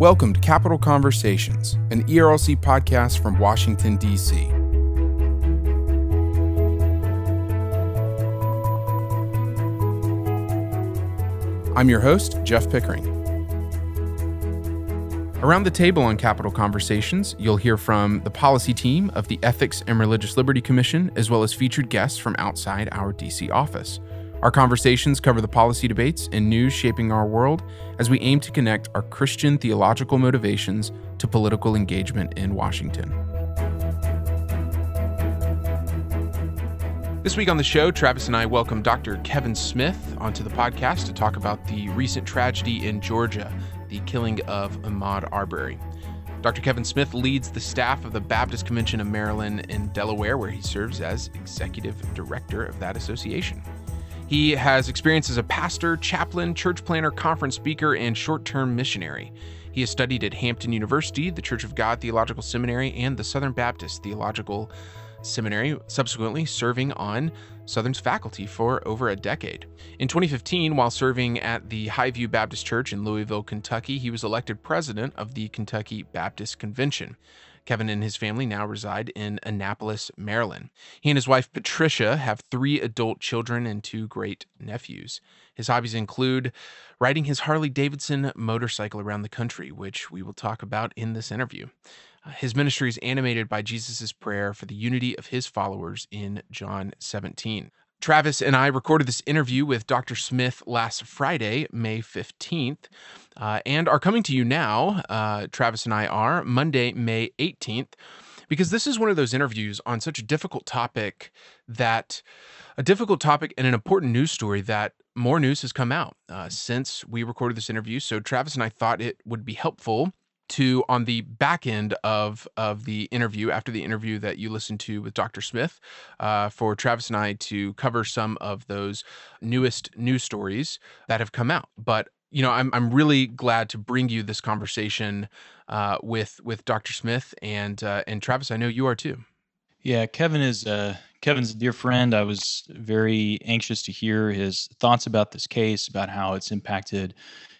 Welcome to Capital Conversations, an ERLC podcast from Washington, D.C. I'm your host, Jeff Pickering. Around the table on Capital Conversations, you'll hear from the policy team of the Ethics and Religious Liberty Commission, as well as featured guests from outside our DC office. Our conversations cover the policy debates and news shaping our world as we aim to connect our Christian theological motivations to political engagement in Washington. This week on the show, Travis and I welcome Dr. Kevin Smith onto the podcast to talk about the recent tragedy in Georgia, the killing of Ahmaud Arbery. Dr. Kevin Smith leads the staff of the Baptist Convention of Maryland in Delaware, where he serves as executive director of that association. He has experience as a pastor, chaplain, church planter, conference speaker, and short term missionary. He has studied at Hampton University, the Church of God Theological Seminary, and the Southern Baptist Theological Seminary, subsequently serving on Southern's faculty for over a decade. In 2015, while serving at the Highview Baptist Church in Louisville, Kentucky, he was elected president of the Kentucky Baptist Convention. Kevin and his family now reside in Annapolis, Maryland. He and his wife, Patricia, have three adult children and two great nephews. His hobbies include riding his Harley Davidson motorcycle around the country, which we will talk about in this interview. Uh, his ministry is animated by Jesus' prayer for the unity of his followers in John 17. Travis and I recorded this interview with Dr. Smith last Friday, May 15th, uh, and are coming to you now. Uh, Travis and I are Monday, May 18th, because this is one of those interviews on such a difficult topic that a difficult topic and an important news story that more news has come out uh, since we recorded this interview. So, Travis and I thought it would be helpful to on the back end of of the interview after the interview that you listened to with Dr. Smith uh, for Travis and I to cover some of those newest news stories that have come out. But you know, I'm I'm really glad to bring you this conversation uh, with with Dr. Smith and uh, and Travis. I know you are too. Yeah, Kevin is uh, Kevin's a dear friend. I was very anxious to hear his thoughts about this case, about how it's impacted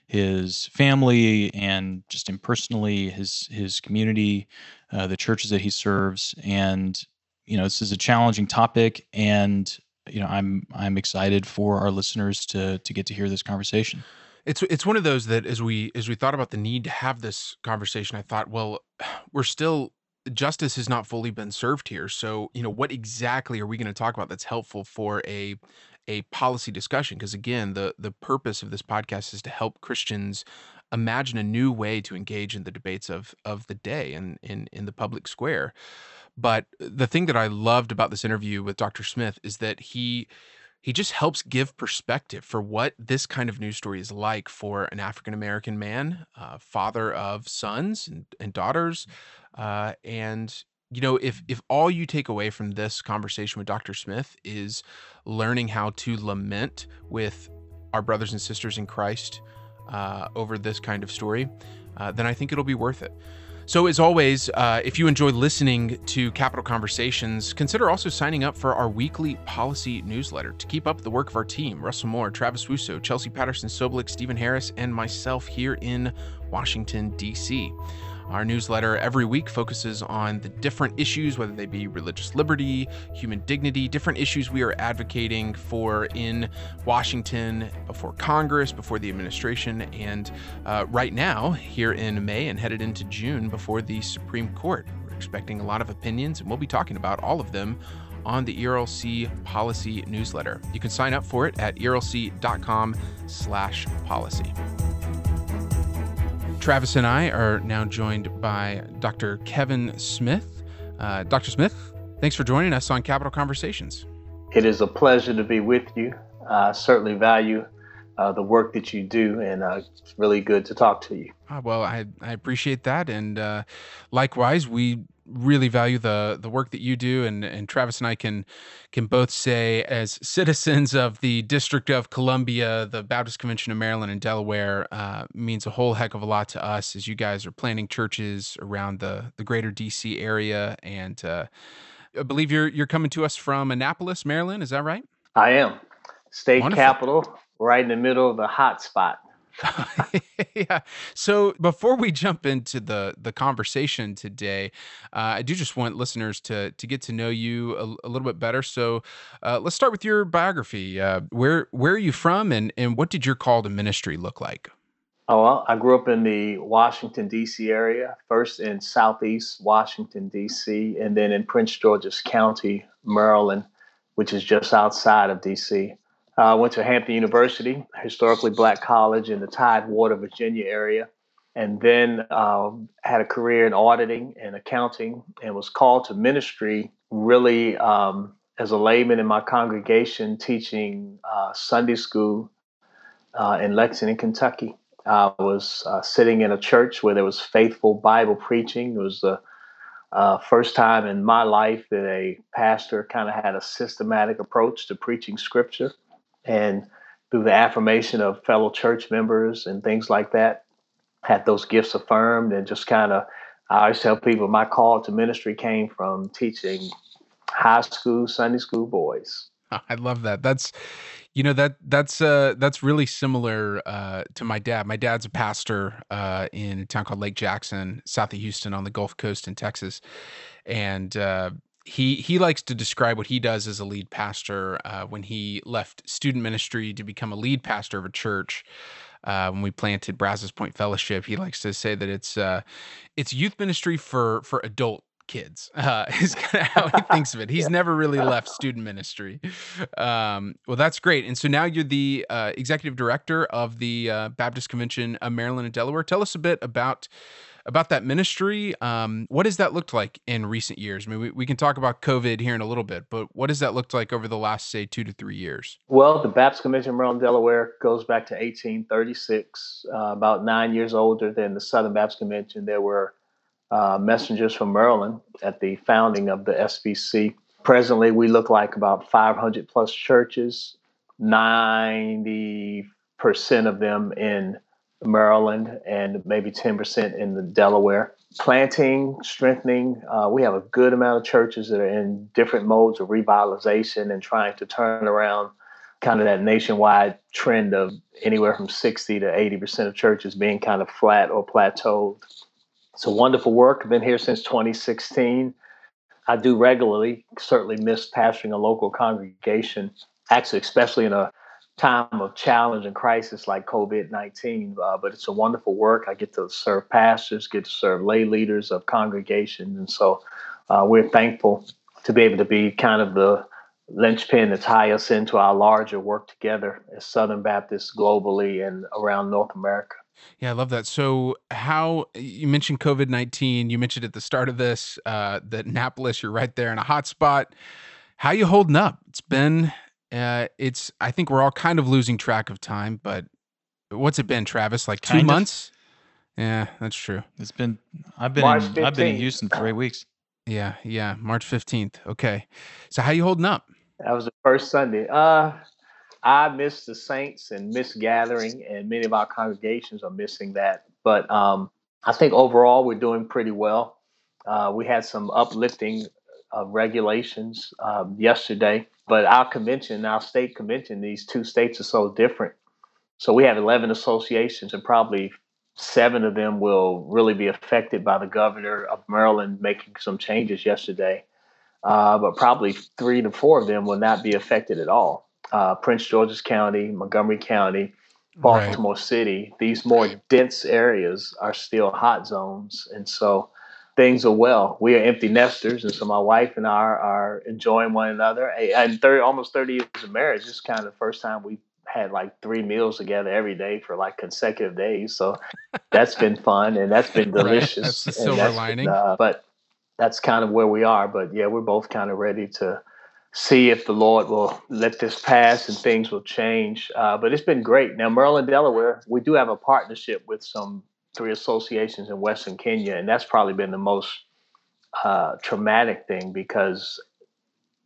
his family and just impersonally his his community, uh, the churches that he serves, and you know this is a challenging topic, and you know I'm I'm excited for our listeners to to get to hear this conversation. It's it's one of those that as we as we thought about the need to have this conversation, I thought, well, we're still justice has not fully been served here. So, you know, what exactly are we going to talk about that's helpful for a a policy discussion because again the the purpose of this podcast is to help Christians imagine a new way to engage in the debates of of the day and in in the public square but the thing that I loved about this interview with Dr. Smith is that he he just helps give perspective for what this kind of news story is like for an African American man, uh, father of sons and, and daughters, uh, and you know if if all you take away from this conversation with Dr. Smith is learning how to lament with our brothers and sisters in Christ uh, over this kind of story, uh, then I think it'll be worth it. So, as always, uh, if you enjoy listening to Capital Conversations, consider also signing up for our weekly policy newsletter to keep up the work of our team Russell Moore, Travis Wussow, Chelsea Patterson Sobolik, Stephen Harris, and myself here in Washington, D.C. Our newsletter every week focuses on the different issues, whether they be religious liberty, human dignity, different issues we are advocating for in Washington, before Congress, before the administration, and uh, right now, here in May and headed into June, before the Supreme Court. We're expecting a lot of opinions, and we'll be talking about all of them on the ERLC policy newsletter. You can sign up for it at erlc.com slash policy. Travis and I are now joined by Dr. Kevin Smith. Uh, Dr. Smith, thanks for joining us on Capital Conversations. It is a pleasure to be with you. I certainly value uh, the work that you do, and uh, it's really good to talk to you. Ah, well, I, I appreciate that. And uh, likewise, we really value the the work that you do and and Travis and I can can both say as citizens of the District of Columbia the Baptist Convention of Maryland and Delaware uh, means a whole heck of a lot to us as you guys are planting churches around the the greater DC area. And uh, I believe you're you're coming to us from Annapolis Maryland. Is that right? I am. State Wonderful. capital right in the middle of the hot spot yeah. So before we jump into the the conversation today, uh, I do just want listeners to to get to know you a, a little bit better. So uh, let's start with your biography. Uh, where where are you from, and and what did your call to ministry look like? Oh, well, I grew up in the Washington D.C. area. First in Southeast Washington D.C., and then in Prince George's County, Maryland, which is just outside of D.C. I uh, went to Hampton University, historically black college in the Tidewater, Virginia area, and then uh, had a career in auditing and accounting and was called to ministry really um, as a layman in my congregation teaching uh, Sunday school uh, in Lexington, Kentucky. I was uh, sitting in a church where there was faithful Bible preaching. It was the uh, first time in my life that a pastor kind of had a systematic approach to preaching scripture and through the affirmation of fellow church members and things like that, had those gifts affirmed and just kind of. I always tell people my call to ministry came from teaching high school Sunday school boys. I love that. That's you know that that's uh that's really similar uh to my dad. My dad's a pastor uh in a town called Lake Jackson, south of Houston on the Gulf Coast in Texas. And uh he he likes to describe what he does as a lead pastor uh, when he left student ministry to become a lead pastor of a church. Uh, when we planted Brazos Point Fellowship, he likes to say that it's uh, it's youth ministry for for adult kids uh, is kind of how he thinks of it. He's yeah. never really left student ministry. Um, well, that's great. And so now you're the uh, executive director of the uh, Baptist Convention of Maryland and Delaware. Tell us a bit about about that ministry. Um, what has that looked like in recent years? I mean, we, we can talk about COVID here in a little bit, but what has that looked like over the last, say, two to three years? Well, the Baptist Convention of Maryland, Delaware goes back to 1836, uh, about nine years older than the Southern Baptist Convention. There were uh, messengers from Maryland at the founding of the SBC. Presently, we look like about 500 plus churches, 90% of them in Maryland and maybe 10% in the Delaware. Planting, strengthening, uh, we have a good amount of churches that are in different modes of revitalization and trying to turn around kind of that nationwide trend of anywhere from 60 to 80% of churches being kind of flat or plateaued. A wonderful work. I've been here since 2016. I do regularly, certainly miss pastoring a local congregation, actually, especially in a time of challenge and crisis like COVID 19. Uh, but it's a wonderful work. I get to serve pastors, get to serve lay leaders of congregations. And so uh, we're thankful to be able to be kind of the linchpin to tie us into our larger work together as Southern Baptists globally and around North America. Yeah, I love that. So, how you mentioned COVID 19, you mentioned at the start of this uh, that Annapolis, you're right there in a hot spot. How you holding up? It's been uh, it's I think we're all kind of losing track of time, but what's it been, Travis? Like two kind months? Of. Yeah, that's true. It's been I've been in, I've been in Houston for eight weeks. Yeah, yeah, March fifteenth. Okay, so how you holding up? That was the first Sunday. Uh, I missed the saints and miss gathering, and many of our congregations are missing that. But um, I think overall we're doing pretty well. Uh, we had some uplifting of regulations um, yesterday but our convention, our state convention, these two states are so different. So we have 11 associations, and probably seven of them will really be affected by the governor of Maryland making some changes yesterday. Uh, but probably three to four of them will not be affected at all. Uh, Prince George's County, Montgomery County, Baltimore right. City, these more dense areas are still hot zones. And so things are well. We are empty nesters, and so my wife and I are, are enjoying one another. And 30, almost 30 years of marriage, this is kind of the first time we had like three meals together every day for like consecutive days. So that's been fun and that's been delicious. Right. That's the silver lining. Been, uh, but that's kind of where we are. But yeah, we're both kind of ready to see if the Lord will let this pass and things will change. Uh, but it's been great. Now, Maryland, Delaware, we do have a partnership with some three associations in Western Kenya, and that's probably been the most uh, traumatic thing because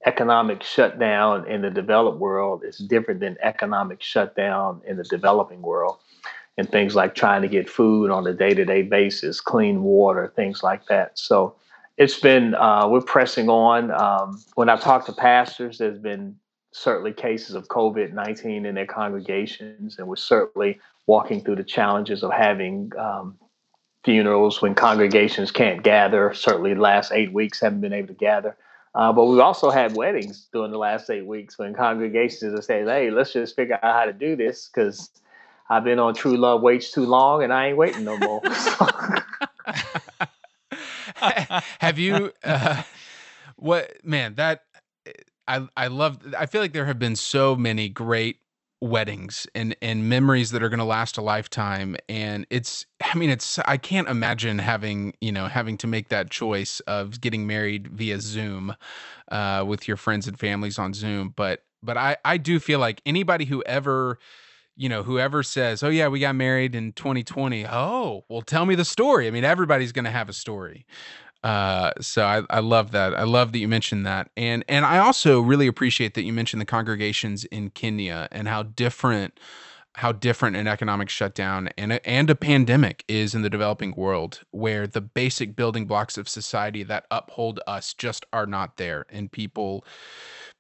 economic shutdown in the developed world is different than economic shutdown in the developing world. And things like trying to get food on a day to day basis, clean water, things like that. So it's been, uh, we're pressing on. Um, when I've talked to pastors, there's been certainly cases of COVID 19 in their congregations, and we're certainly walking through the challenges of having um, funerals when congregations can't gather. Certainly, the last eight weeks haven't been able to gather. Uh, but we've also had weddings during the last eight weeks when congregations are saying, "Hey, let's just figure out how to do this because I've been on True Love waits too long, and I ain't waiting no more." have you? Uh, what man? That I I love. I feel like there have been so many great weddings and and memories that are going to last a lifetime. And it's i mean it's i can't imagine having you know having to make that choice of getting married via zoom uh, with your friends and families on zoom. But but i i do feel like anybody who ever you know whoever says oh yeah we got married in 2020 oh well tell me the story. I mean everybody's going to have a story uh, so I, I love that. I love that you mentioned that, and and I also really appreciate that you mentioned the congregations in Kenya and how different how different an economic shutdown and a, and a pandemic is in the developing world, where the basic building blocks of society that uphold us just are not there, and people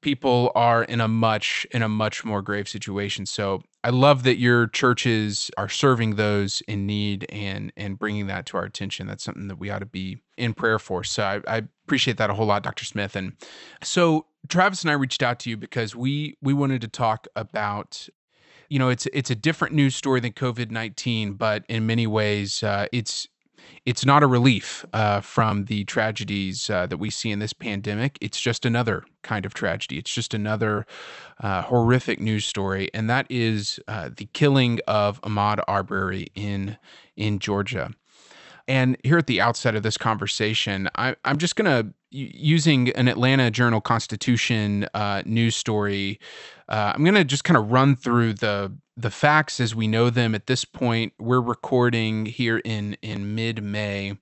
people are in a much in a much more grave situation. So I love that your churches are serving those in need and and bringing that to our attention. That's something that we ought to be in prayer for. So I, I appreciate that a whole lot, Dr. Smith. And so Travis and I reached out to you because we we wanted to talk about you know it's it's a different news story than COVID nineteen, but in many ways uh, it's it's not a relief uh, from the tragedies uh, that we see in this pandemic. It's just another kind of tragedy. It's just another uh, horrific news story, and that is uh, the killing of Ahmaud Arbery in in Georgia. And here at the outset of this conversation, I, am just going to using an Atlanta Journal Constitution uh, news story. Uh, I'm going to just kind of run through the the facts as we know them at this point. We're recording here in in mid May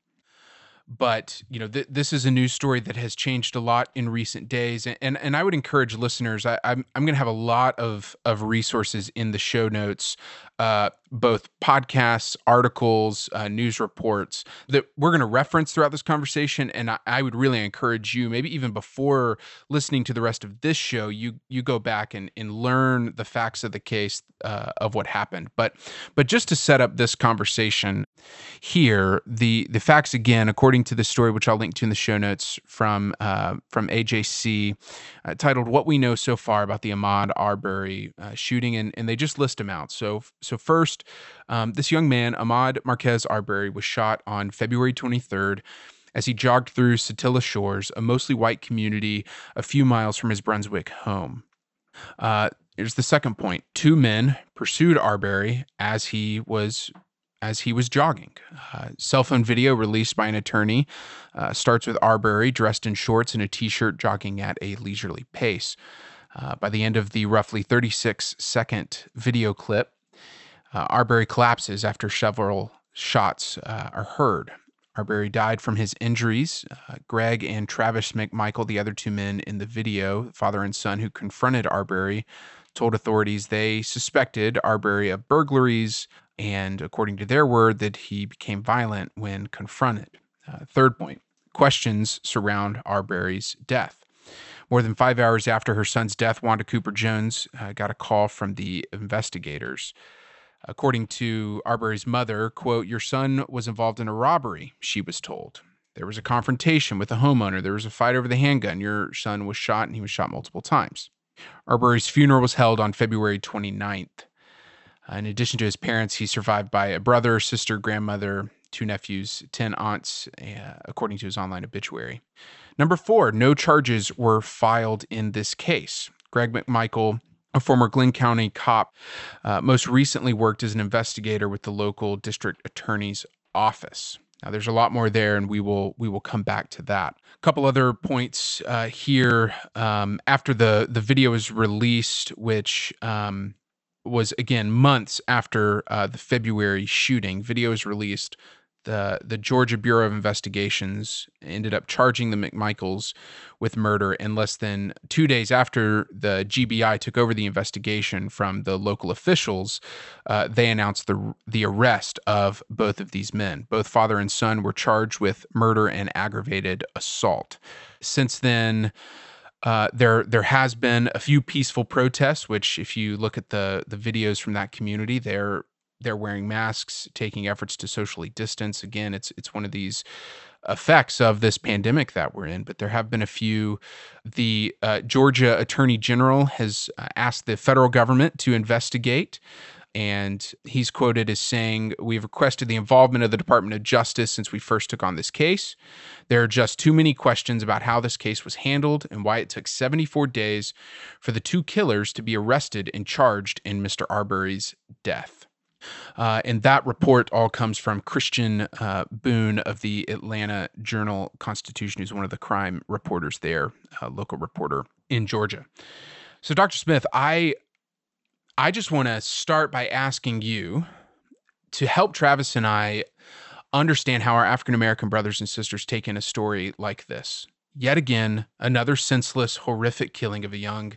but you know th- this is a news story that has changed a lot in recent days and and, and i would encourage listeners I, I'm, I'm going to have a lot of of resources in the show notes uh, both podcasts articles uh, news reports that we're going to reference throughout this conversation and I, I, would really encourage you maybe even before listening to the rest of this show you you go back and and learn the facts of the case uh, of what happened but but just to set up this conversation here the the facts again according to the story, which I'll link to in the show notes from uh, from AJC, uh, titled "What We Know So Far About the Ahmaud Arbery uh, Shooting," and, and they just list them out. So so first, um, this young man, Ahmaud Marquez Arbery, was shot on February 23rd as he jogged through Satilla Shores, a mostly white community a few miles from his Brunswick home. Uh, here's the second point. Two men pursued Arbery as he was as he was jogging. Uh, cell phone video released by an attorney uh, starts with Arbery dressed in shorts and a t shirt jogging at a leisurely pace. Uh, by the end of the roughly 36 second video clip, uh, Arbery collapses after several shots uh, are heard. Arbery died from his injuries. Uh, Greg and Travis McMichael, the other two men in the video, father and son who confronted Arbery, told authorities they suspected Arbery of burglaries, and according to their word, that he became violent when confronted. Uh, third point questions surround Arbery's death. More than five hours after her son's death, Wanda Cooper Jones uh, got a call from the investigators. According to Arbery's mother, quote, your son was involved in a robbery, she was told. There was a confrontation with a homeowner. There was a fight over the handgun. Your son was shot and he was shot multiple times. Arbery's funeral was held on February 29th. Uh, in addition to his parents, he survived by a brother, sister, grandmother, two nephews, 10 aunts, uh, according to his online obituary. Number four, no charges were filed in this case. Greg McMichael, a former Glynn County cop, uh, most recently worked as an investigator with the local district attorney's office. Now, there's a lot more there, and we will we will come back to that. A couple other points uh, here. Um, after the the video is released, which um, was again months after uh, the February shooting. Video is released. The the Georgia Bureau of Investigations ended up charging the McMichaels with murder, and less than two days after the GBI took over the investigation from the local officials, uh, they announced the the arrest of both of these men. Both father and son were charged with murder and aggravated assault. Since then. Uh, there there has been a few peaceful protests, which if you look at the the videos from that community, they're they're wearing masks, taking efforts to socially distance. Again, it's it's one of these effects of this pandemic that we're in. But there have been a few. The uh, Georgia Attorney General has uh, asked the federal government to investigate and he's quoted as saying, We've requested the involvement of the Department of Justice since we first took on this case. There are just too many questions about how this case was handled and why it took 74 days for the two killers to be arrested and charged in Mr. Arbery's death. Uh, and that report all comes from Christian uh, Boone of the Atlanta Journal Constitution, who's one of the crime reporters there, a local reporter in Georgia. So, Dr. Smith, I I just want to start by asking you to help Travis and I understand how our African American brothers and sisters take in a story like this. Yet again, another senseless, horrific killing of a young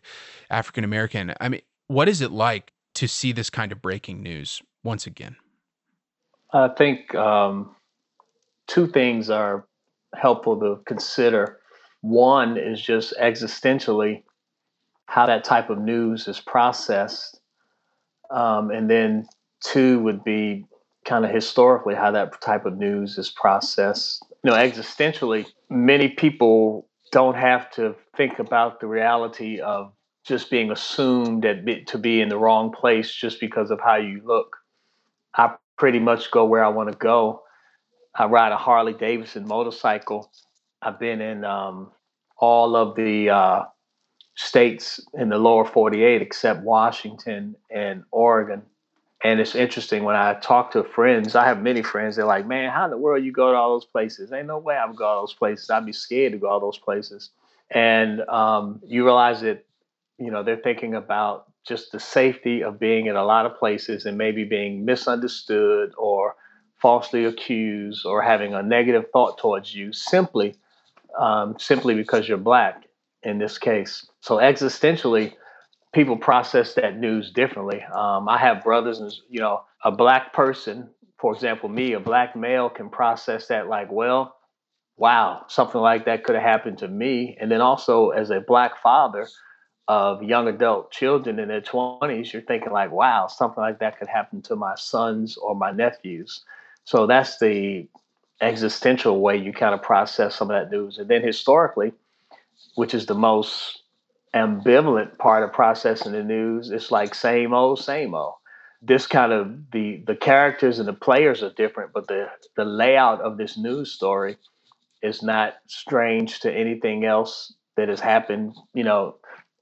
African American. I mean, what is it like to see this kind of breaking news once again? I think um, two things are helpful to consider. One is just existentially how that type of news is processed um, and then two would be kind of historically how that type of news is processed. You know, existentially, many people don't have to think about the reality of just being assumed that to be in the wrong place just because of how you look. I pretty much go where I want to go. I ride a Harley Davidson motorcycle. I've been in um, all of the uh, states in the lower 48 except Washington and Oregon. And it's interesting when I talk to friends, I have many friends, they're like, man, how in the world you go to all those places? Ain't no way I would go to all those places. I'd be scared to go all those places. And um, you realize that, you know, they're thinking about just the safety of being in a lot of places and maybe being misunderstood or falsely accused or having a negative thought towards you simply um, simply because you're black in this case. So existentially, people process that news differently. Um, I have brothers, and you know, a black person, for example, me, a black male, can process that like, well, wow, something like that could have happened to me. And then also, as a black father of young adult children in their 20s, you're thinking like, wow, something like that could happen to my sons or my nephews. So that's the existential way you kind of process some of that news. And then historically, which is the most ambivalent part of processing the news. It's like same old, same old. This kind of the the characters and the players are different, but the the layout of this news story is not strange to anything else that has happened. You know,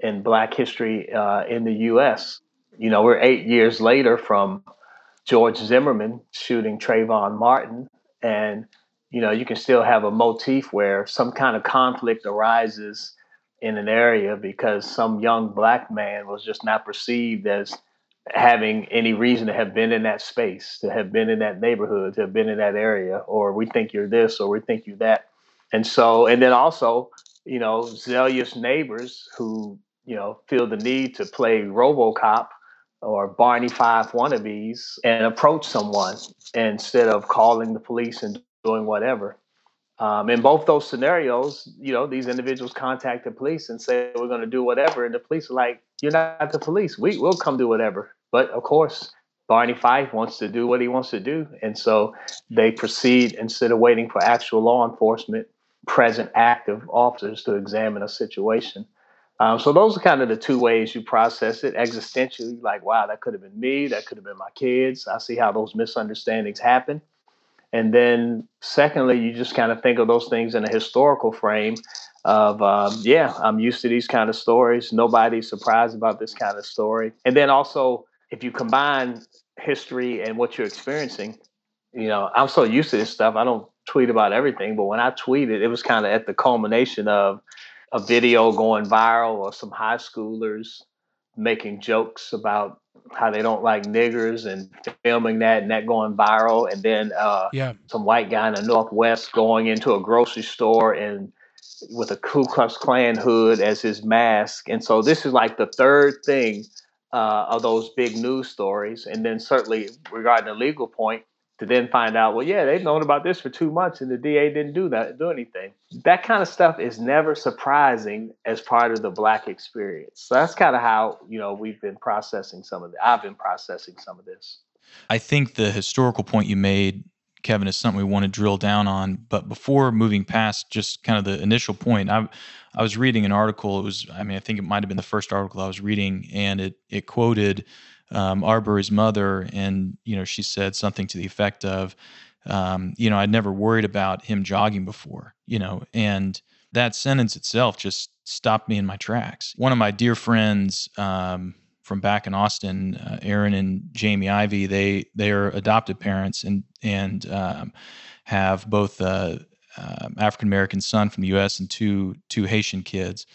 in Black history uh, in the U.S. You know, we're eight years later from George Zimmerman shooting Trayvon Martin, and you know, you can still have a motif where some kind of conflict arises in an area because some young black man was just not perceived as having any reason to have been in that space, to have been in that neighborhood, to have been in that area, or we think you're this or we think you that. And so, and then also, you know, zealous neighbors who, you know, feel the need to play Robocop or Barney Fife wannabes and approach someone instead of calling the police and doing whatever. Um, in both those scenarios, you know, these individuals contact the police and say, we're going to do whatever. And the police are like, you're not the police. We will come do whatever. But of course, Barney Fife wants to do what he wants to do. And so they proceed instead of waiting for actual law enforcement, present active officers to examine a situation. Um, so those are kind of the two ways you process it existentially, like, wow, that could have been me, that could have been my kids. I see how those misunderstandings happen. And then, secondly, you just kind of think of those things in a historical frame of, um, yeah, I'm used to these kind of stories. Nobody's surprised about this kind of story. And then also, if you combine history and what you're experiencing, you know, I'm so used to this stuff. I don't tweet about everything, but when I tweeted, it was kind of at the culmination of a video going viral or some high schoolers making jokes about how they don't like niggers and filming that and that going viral. And then uh, yeah. some white guy in the northwest going into a grocery store and with a Ku Klux Klan hood as his mask. And so this is like the third thing uh, of those big news stories. And then certainly regarding the legal point to then find out, well, yeah, they've known about this for two months and the DA didn't do that, do anything. That kind of stuff is never surprising as part of the black experience. So that's kind of how, you know, we've been processing some of it. I've been processing some of this. I think the historical point you made, Kevin, is something we want to drill down on. But before moving past just kind of the initial point, I, I was reading an article. It was, I mean, I think it might have been the first article I was reading, and it it quoted um, Arbery's mother, and you know, she said something to the effect of, um, you know, I'd never worried about him jogging before, you know, and that sentence itself just stopped me in my tracks. One of my dear friends um, from back in Austin, uh, Aaron and Jamie Ivey, they they are adopted parents and and um, have both uh, African American son from the U.S. and two two Haitian kids.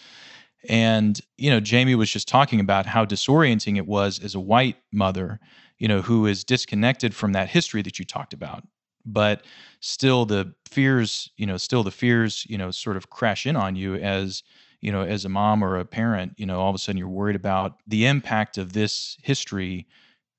And you know, Jamie was just talking about how disorienting it was as a white mother, you know, who is disconnected from that history that you talked about. But still the fears you know still the fears you know sort of crash in on you as you know as a mom or a parent you know all of a sudden you're worried about the impact of this history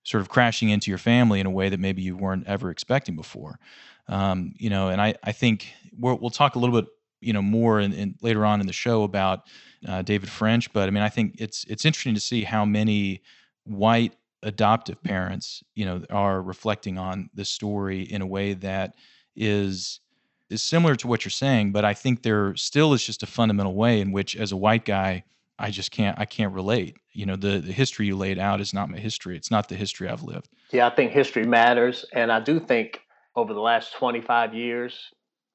sort of crashing into your family in a way that maybe you weren't ever expecting before. Um, you know and i i think we will talk a little bit you know more in, in, later on in the show about uh, david french but i mean i think it's it's interesting to see how many white adoptive parents, you know, are reflecting on the story in a way that is is similar to what you're saying, but I think there still is just a fundamental way in which, as a white guy, I just can't I can't relate. You know, the the history you laid out is not my history. It's not the history I've lived. Yeah, I think history matters, and I do think over the last 25 years,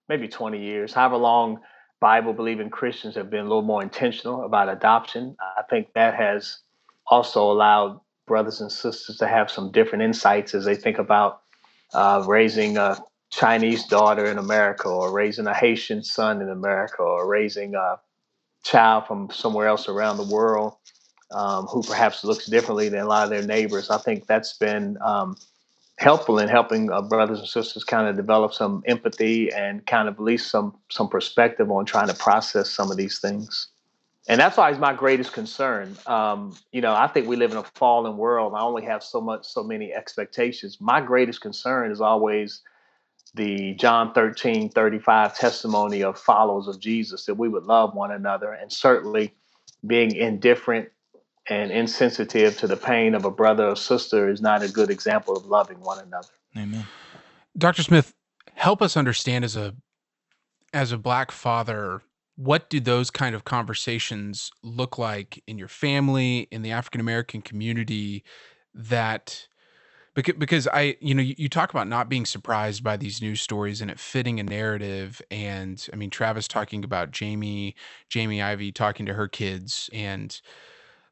maybe 20 years, however long Bible believing Christians have been a little more intentional about adoption. I think that has also allowed brothers and sisters to have some different insights as they think about uh, raising a Chinese daughter in America or raising a Haitian son in America or raising a child from somewhere else around the world um, who perhaps looks differently than a lot of their neighbors. I think that's been um, helpful in helping uh, brothers and sisters kind of develop some empathy and kind of at least some some perspective on trying to process some of these things and that's always my greatest concern. Um, you know, I think we live in a fallen world. I only have so much, so many expectations. My greatest concern is always the John 13, 35 testimony of followers of Jesus that we would love one another and certainly being indifferent and insensitive to the pain of a brother or sister is not a good example of loving one another. Amen. Dr. Smith, help us understand as a as a black father what do those kind of conversations look like in your family in the african american community that because, i you know you, you, talk about not being surprised by these news stories and it fitting a narrative and i mean travis talking about jamie jamie ivey talking to her kids and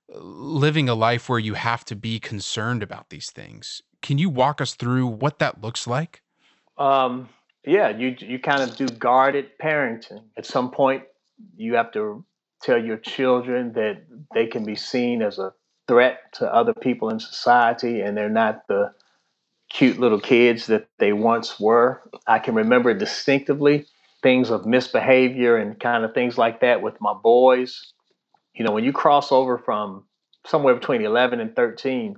living a life where you have to be concerned about these things can you walk us through what that looks like um yeah you you kind of do guarded parenting at some point you have to tell your children that they can be seen as a threat to other people in society and they're not the cute little kids that they once were. I can remember distinctively things of misbehavior and kind of things like that with my boys. You know, when you cross over from somewhere between 11 and 13,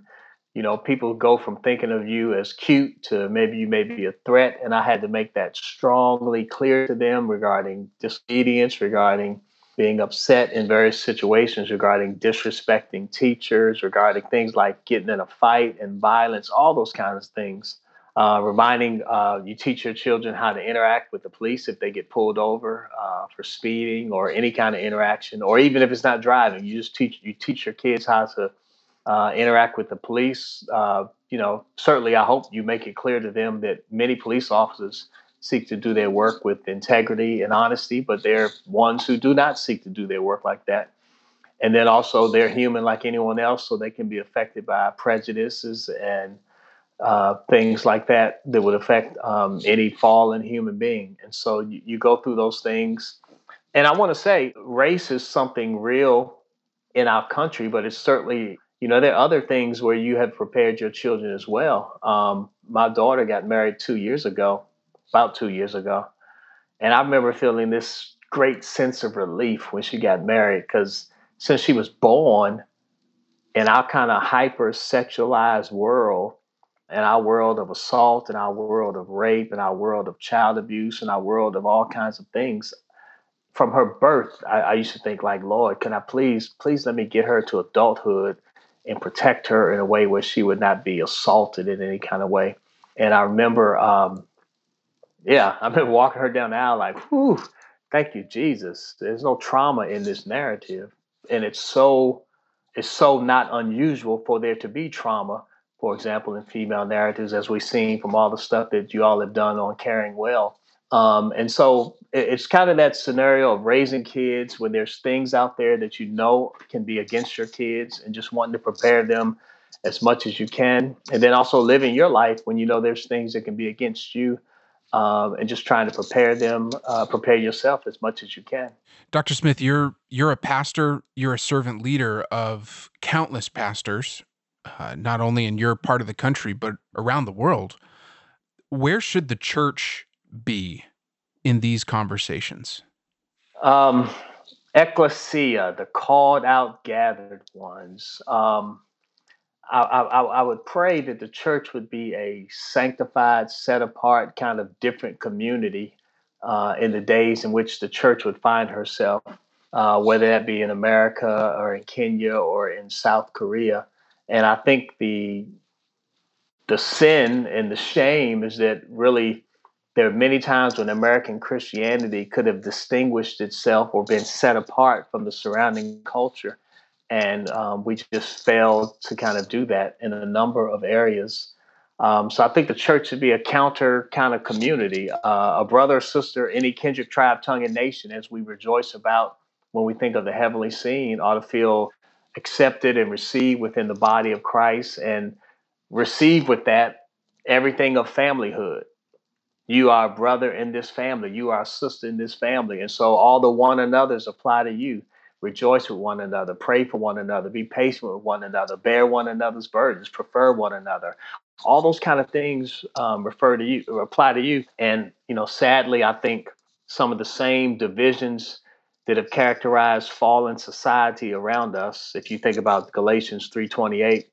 you know, people go from thinking of you as cute to maybe you may be a threat. And I had to make that strongly clear to them regarding disobedience, regarding being upset in various situations, regarding disrespecting teachers, regarding things like getting in a fight and violence, all those kinds of things. Uh, reminding uh, you teach your children how to interact with the police if they get pulled over uh, for speeding or any kind of interaction, or even if it's not driving, you just teach you teach your kids how to uh, interact with the police. Uh, you know, certainly I hope you make it clear to them that many police officers seek to do their work with integrity and honesty, but there are ones who do not seek to do their work like that. And then also they're human like anyone else, so they can be affected by prejudices and uh, things like that that would affect um, any fallen human being. And so you, you go through those things. And I want to say race is something real in our country, but it's certainly you know, there are other things where you have prepared your children as well. Um, my daughter got married two years ago, about two years ago. And I remember feeling this great sense of relief when she got married because since she was born in our kind of hyper sexualized world, in our world of assault, in our world of rape, in our world of child abuse, in our world of all kinds of things, from her birth, I, I used to think like, Lord, can I please, please let me get her to adulthood and protect her in a way where she would not be assaulted in any kind of way. And I remember, um, yeah, I've been walking her down the aisle like, whew, thank you, Jesus. There's no trauma in this narrative. And it's so it's so not unusual for there to be trauma, for example, in female narratives, as we've seen from all the stuff that you all have done on caring well. Um, and so it's kind of that scenario of raising kids when there's things out there that you know can be against your kids and just wanting to prepare them as much as you can. And then also living your life when you know there's things that can be against you um, and just trying to prepare them, uh, prepare yourself as much as you can. Dr. Smith, you're you're a pastor, you're a servant leader of countless pastors, uh, not only in your part of the country but around the world. Where should the church be in these conversations? Um, ecclesia, the called out, gathered ones. Um, I, I, I, would pray that the church would be a sanctified, set apart, kind of different community uh, in the days in which the church would find herself, uh, whether that be in America or in Kenya or in South Korea. And I think the the sin and the shame is that really there are many times when American Christianity could have distinguished itself or been set apart from the surrounding culture. And um, we just failed to kind of do that in a number of areas. Um, so I think the church should be a counter kind of community, uh, a brother, sister, any kindred, tribe, tongue, and nation, as we rejoice about when we think of the heavenly scene, ought to feel accepted and received within the body of Christ and receive with that everything of familyhood. You are a brother in this family. You are a sister in this family. And so all the one another's apply to you. Rejoice with one another. Pray for one another. Be patient with one another. Bear one another's burdens. Prefer one another. All those kind of things um, refer to you apply to you. And, you know, sadly, I think some of the same divisions that have characterized fallen society around us, if you think about Galatians 3.28,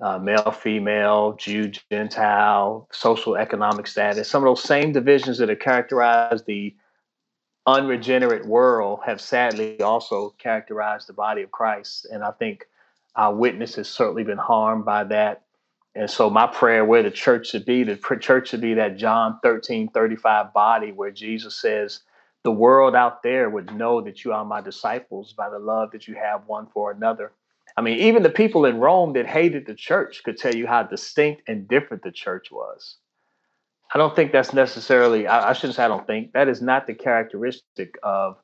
uh, male, female, Jew, Gentile, social, economic status. Some of those same divisions that have characterized the unregenerate world have sadly also characterized the body of Christ. And I think our witness has certainly been harmed by that. And so my prayer where the church should be, the church should be that John 13, 35 body where Jesus says, the world out there would know that you are my disciples by the love that you have one for another. I mean, even the people in Rome that hated the church could tell you how distinct and different the church was. I don't think that's necessarily, I, I shouldn't say I don't think, that is not the characteristic of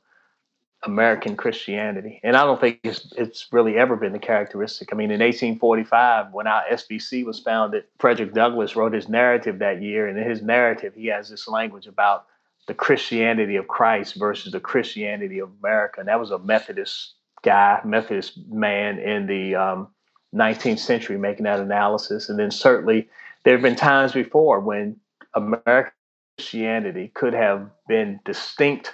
American Christianity. And I don't think it's, it's really ever been the characteristic. I mean, in 1845, when our SBC was founded, Frederick Douglass wrote his narrative that year. And in his narrative, he has this language about the Christianity of Christ versus the Christianity of America. And that was a Methodist guy, Methodist man in the um, 19th century making that analysis. And then certainly there have been times before when American Christianity could have been distinct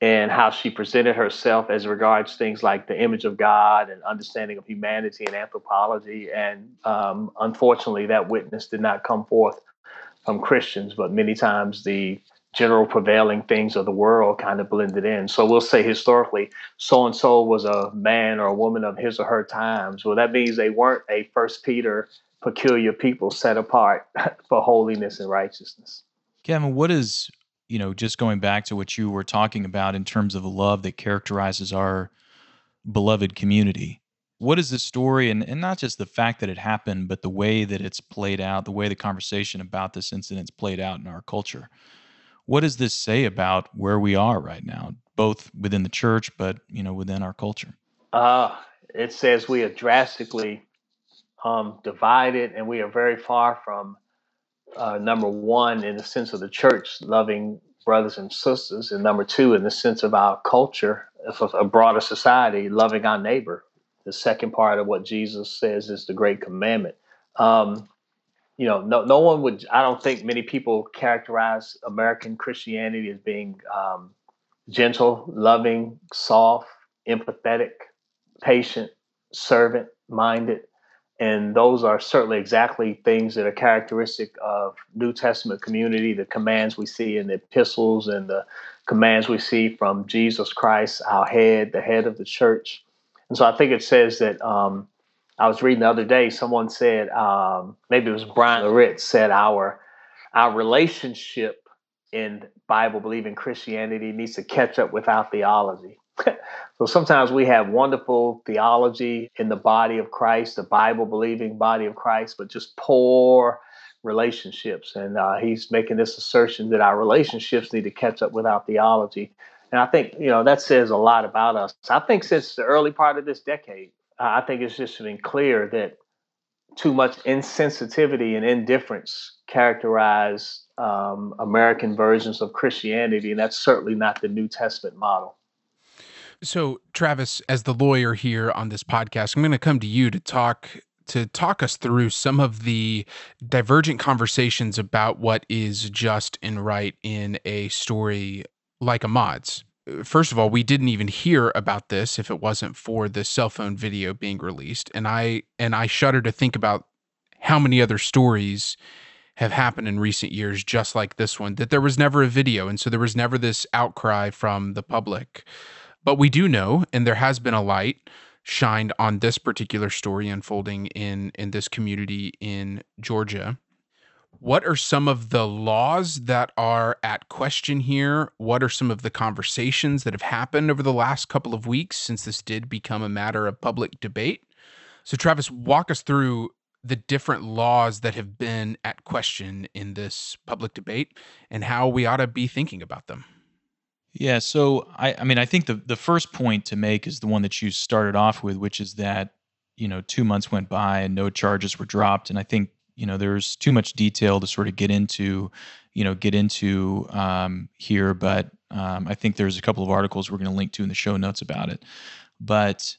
in how she presented herself as regards things like the image of God and understanding of humanity and anthropology. And um, unfortunately, that witness did not come forth from Christians, but many times the general prevailing things of the world kind of blended in. So we'll say historically, so and so was a man or a woman of his or her times. Well, that means they weren't a First Peter peculiar people set apart for holiness and righteousness. Kevin, what is you know just going back to what you were talking about in terms of the love that characterizes our beloved community? What is the story, and, and not just the fact that it happened, but the way that it's played out, the way the conversation about this incident's played out in our culture? What does this say about where we are right now, both within the church, but you know, within our culture? Uh, it says we are drastically um, divided, and we are very far from uh, number one in the sense of the church loving brothers and sisters, and number two in the sense of our culture, of a broader society, loving our neighbor. The second part of what Jesus says is the great commandment. Um, you know, no, no one would. I don't think many people characterize American Christianity as being um, gentle, loving, soft, empathetic, patient, servant-minded, and those are certainly exactly things that are characteristic of New Testament community. The commands we see in the epistles and the commands we see from Jesus Christ, our head, the head of the church. And so I think it says that um, I was reading the other day, someone said, um, maybe it was Bryan Loritts said our our relationship in Bible believing Christianity needs to catch up with our theology. so sometimes we have wonderful theology in the body of Christ, the Bible believing body of Christ, but just poor relationships. And uh, he's making this assertion that our relationships need to catch up with our theology. And I think, you know, that says a lot about us. I think since the early part of this decade, I think it's just been clear that too much insensitivity and indifference characterize um, American versions of Christianity, and that's certainly not the New Testament model. So, Travis, as the lawyer here on this podcast, I'm going to come to you to talk to talk us through some of the divergent conversations about what is just and right in a story like Ahmaud's. First of all, we didn't even hear about this if it wasn't for the cell phone video being released, and I and I shudder to think about how many other stories have happened in recent years just like this one that there was never a video and so there was never this outcry from the public. But we do know and there has been a light shined on this particular story unfolding in in this community in Georgia. What are some of the laws that are at question here? What are some of the conversations that have happened over the last couple of weeks since this did become a matter of public debate? So, Travis, walk us through the different laws that have been at question in this public debate and how we ought to be thinking about them. Yeah, so I, I mean, I think the the first point to make is the one that you started off with, which is that you know two months went by and no charges were dropped, and I think you know there's too much detail to sort of get into, you know, get into um, here, but um, I think there's a couple of articles we're going to link to in the show notes about it, but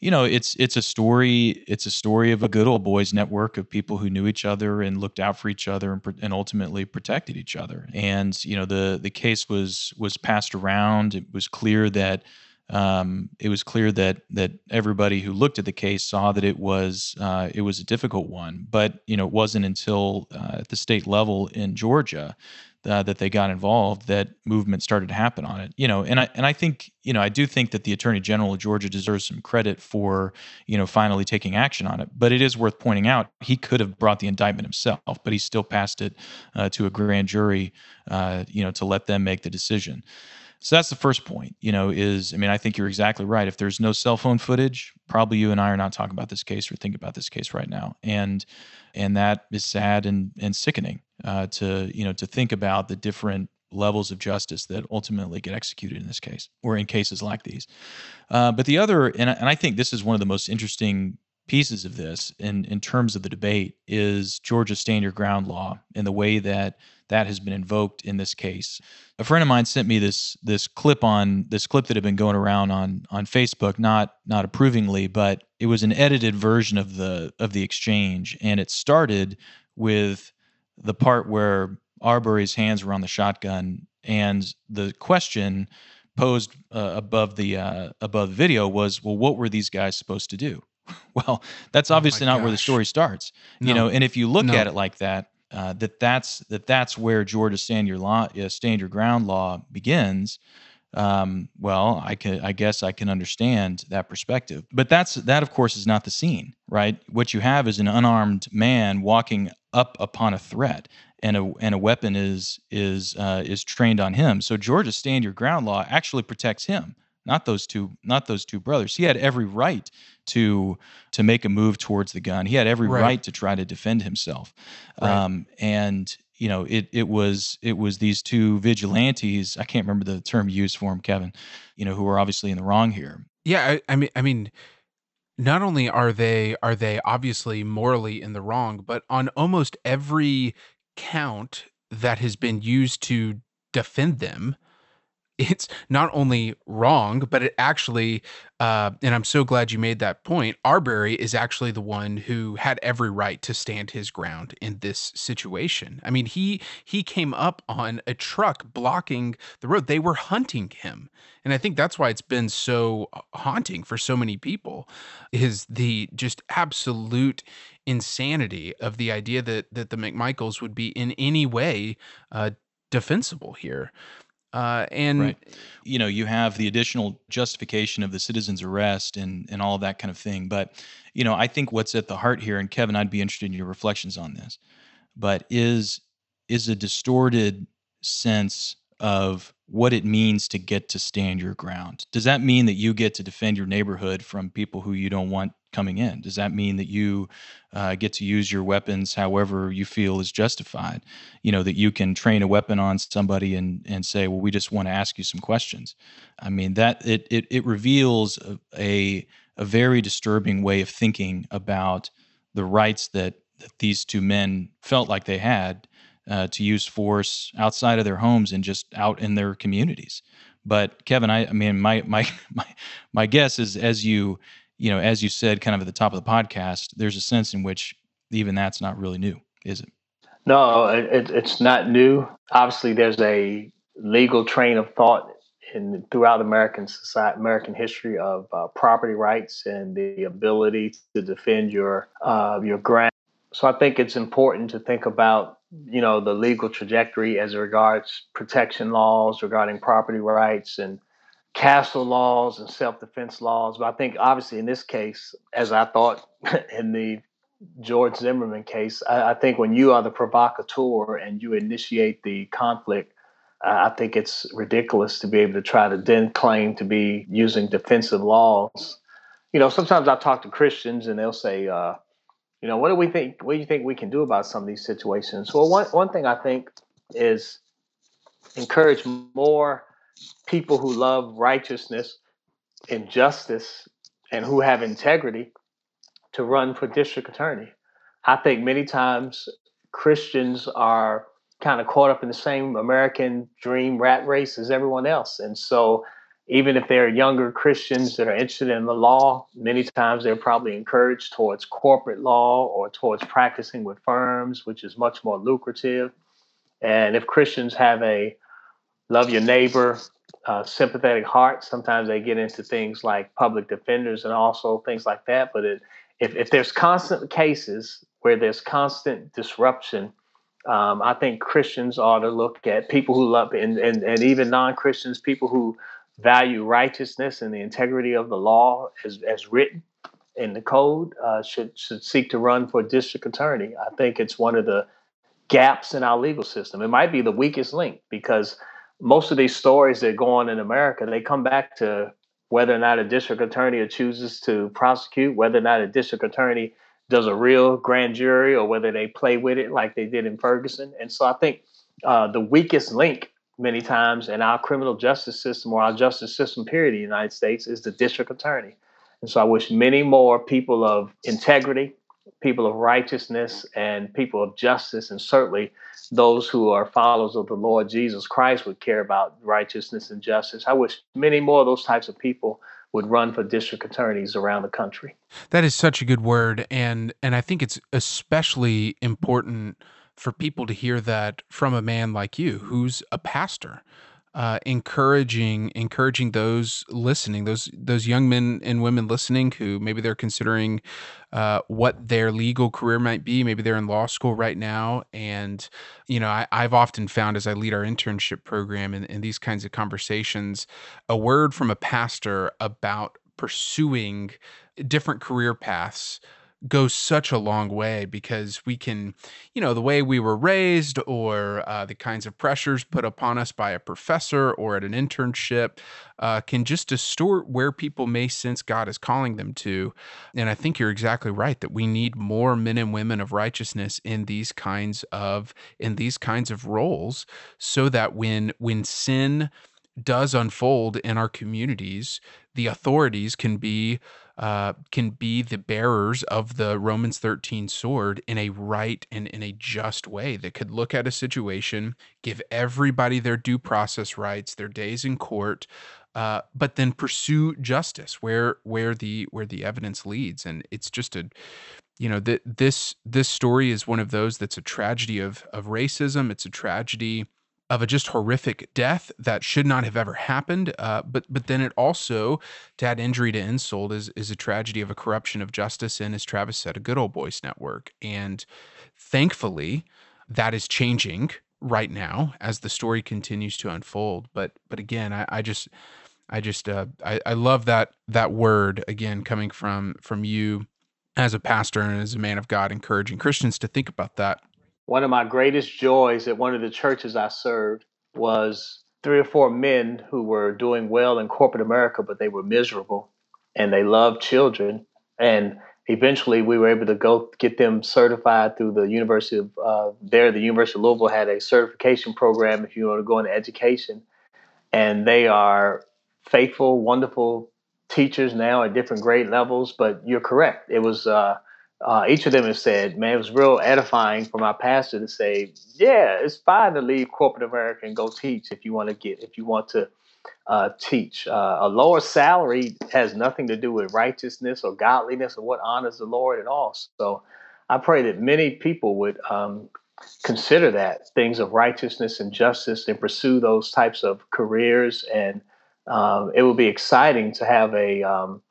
you know it's it's a story it's a story of a good old boys network of people who knew each other and looked out for each other and, and ultimately protected each other. And you know the the case was was passed around. It was clear that um, it was clear that that everybody who looked at the case saw that it was uh, it was a difficult one. But you know it wasn't until uh, at the state level in Georgia uh, that they got involved that movement started to happen on it. You know and i and i think you know i do think that the attorney general of georgia deserves some credit for you know finally taking action on it. But it is worth pointing out he could have brought the indictment himself but he still passed it uh, to a grand jury uh, you know to let them make the decision so that's the first point, you know, is I mean, I think you're exactly right. If there's no cell phone footage, probably you and I are not talking about this case or thinking about this case right now. And and that is sad and and sickening uh, to, you know, to think about the different levels of justice that ultimately get executed in this case or in cases like these. Uh, but the other, and, and I think this is one of the most interesting pieces of this in, in terms of the debate is Georgia's stand your ground law and the way that that has been invoked in this case. A friend of mine sent me this this clip on this clip that had been going around on on Facebook, not not approvingly, but it was an edited version of the of the exchange, and it started with the part where Arbery's hands were on the shotgun, and the question posed uh, above the uh, above the video was, well, what were these guys supposed to do? well, that's oh obviously oh not gosh. where the story starts, no. you know. And if you look no. at it like that, uh, that that's that that's where Georgia stand your law, uh, stand your ground law begins. Um, well, I can I guess I can understand that perspective, but that's that of course is not the scene, right? What you have is an unarmed man walking up upon a threat, and a and a weapon is is uh, is trained on him. So Georgia stand your ground law actually protects him not those two not those two brothers. He had every right to to make a move towards the gun. He had every right, right to try to defend himself. Right. um, and you know it it was it was these two vigilantes i can't remember the term used for him kevin you know who are obviously in the wrong here. Yeah i, I mean i mean not only are they are they obviously morally in the wrong but on almost every count that has been used to defend them it's not only wrong, but it actually, uh, and I'm so glad you made that point. Arbery is actually the one who had every right to stand his ground in this situation. I mean, he he came up on a truck blocking the road. They were hunting him, and I think that's why it's been so haunting for so many people. Is the just absolute insanity of the idea that that the McMichaels would be in any way uh, defensible here. Uh, and right. you know, you have the additional justification of the citizen's arrest and and all that kind of thing. But you know, I think what's at the heart here, and Kevin, I'd be interested in your reflections on this. But is is a distorted sense of what it means to get to stand your ground. Does that mean that you get to defend your neighborhood from people who you don't want coming in? Does that mean that you uh, get to use your weapons however you feel is justified? You know, that you can train a weapon on somebody and, and say, well, we just want to ask you some questions. I mean, that it, it, it reveals a, a, very disturbing way of thinking about the rights that, that these two men felt like they had uh, to use force outside of their homes and just out in their communities. But Kevin, I, I mean, my my my my guess is as you you know as you said, kind of at the top of the podcast, there's a sense in which even that's not really new, is it? No, it, it's not new. Obviously, there's a legal train of thought in throughout American society, American history of uh, property rights and the ability to defend your uh, your ground. So I think it's important to think about you know the legal trajectory as regards protection laws regarding property rights and castle laws and self-defense laws but i think obviously in this case as i thought in the george zimmerman case I, I, think when you are the provocateur and you initiate the conflict uh, i think it's ridiculous to be able to try to then claim to be using defensive laws you know sometimes i talk to christians and they'll say uh, you know, what do we think? What do you think we can do about some of these situations? Well, one one thing I think is encourage more people who love righteousness and justice and who have integrity to run for district attorney. I think many times Christians are kind of caught up in the same American dream rat race as everyone else. And so even if they're younger Christians that are interested in the law, many times they're probably encouraged towards corporate law or towards practicing with firms, which is much more lucrative. And if Christians have a love your neighbor, uh, sympathetic heart, sometimes they get into things like public defenders and also things like that. But it, if, if there's constant cases where there's constant disruption, um, I think Christians ought to look at people who love, and, and, and even non Christians, people who value righteousness and the integrity of the law as, as written in the code uh, should should seek to run for district attorney. I think it's one of the gaps in our legal system. It might be the weakest link because most of these stories that go on in America, they come back to whether or not a district attorney chooses to prosecute, whether or not a district attorney does a real grand jury, or whether they play with it like they did in Ferguson. And so I think uh, the weakest link many times in our criminal justice system or our justice system period in the United States is the district attorney. And so I wish many more people of integrity, people of righteousness, and people of justice, and certainly those who are followers of the Lord Jesus Christ would care about righteousness and justice. I wish many more of those types of people would run for district attorneys around the country. That is such a good word and and I think it's especially important for people to hear that from a man like you who's a pastor uh, encouraging encouraging those listening those those young men and women listening who maybe they're considering uh, what their legal career might be. Maybe they're in law school right now. And you know I, have often found as i lead our internship program in, in these kinds of conversations a word from a pastor about pursuing different career paths goes such a long way because we can, you know, the way we were raised or uh, the kinds of pressures put upon us by a professor or at an internship uh, can just distort where people may sense God is calling them to. And I think you're exactly right that we need more men and women of righteousness in these kinds of in these kinds of roles so that when when sin does unfold in our communities, the authorities can be uh, can be the bearers of the Romans 13 sword in a right and in a just way that could look at a situation, give everybody their due process rights, their days in court, uh, but then pursue justice where where the where the evidence leads. And it's just a you know that this this story is one of those that's a tragedy of of racism. It's a tragedy of a just horrific death that should not have ever happened. Uh, but but then it also to add injury to insult is is a tragedy of a corruption of justice and as Travis said, a good old boys network. And thankfully, that is changing right now as the story continues to unfold. But but again, I, I just I just uh, I, I love that that word again coming from from you as a pastor and as a man of God, encouraging Christians to think about that. One of my greatest joys at one of the churches I served was three or four men who were doing well in corporate America, but they were miserable and they loved children. And eventually we were able to go get them certified through the University of uh, there. The University of Louisville had a certification program if you want to go into education, and they are faithful, wonderful teachers now at different grade levels. But you're correct; it was. Uh, uh, each of them has said, man, it was real edifying for my pastor to say, yeah, it's fine to leave corporate America and go teach if you want to get, if you want to uh, teach. Uh, a lower salary has nothing to do with righteousness or godliness or what honors the Lord at all. So I pray that many people would um, consider that things of righteousness and justice and pursue those types of careers. And um, it will be exciting to have a um,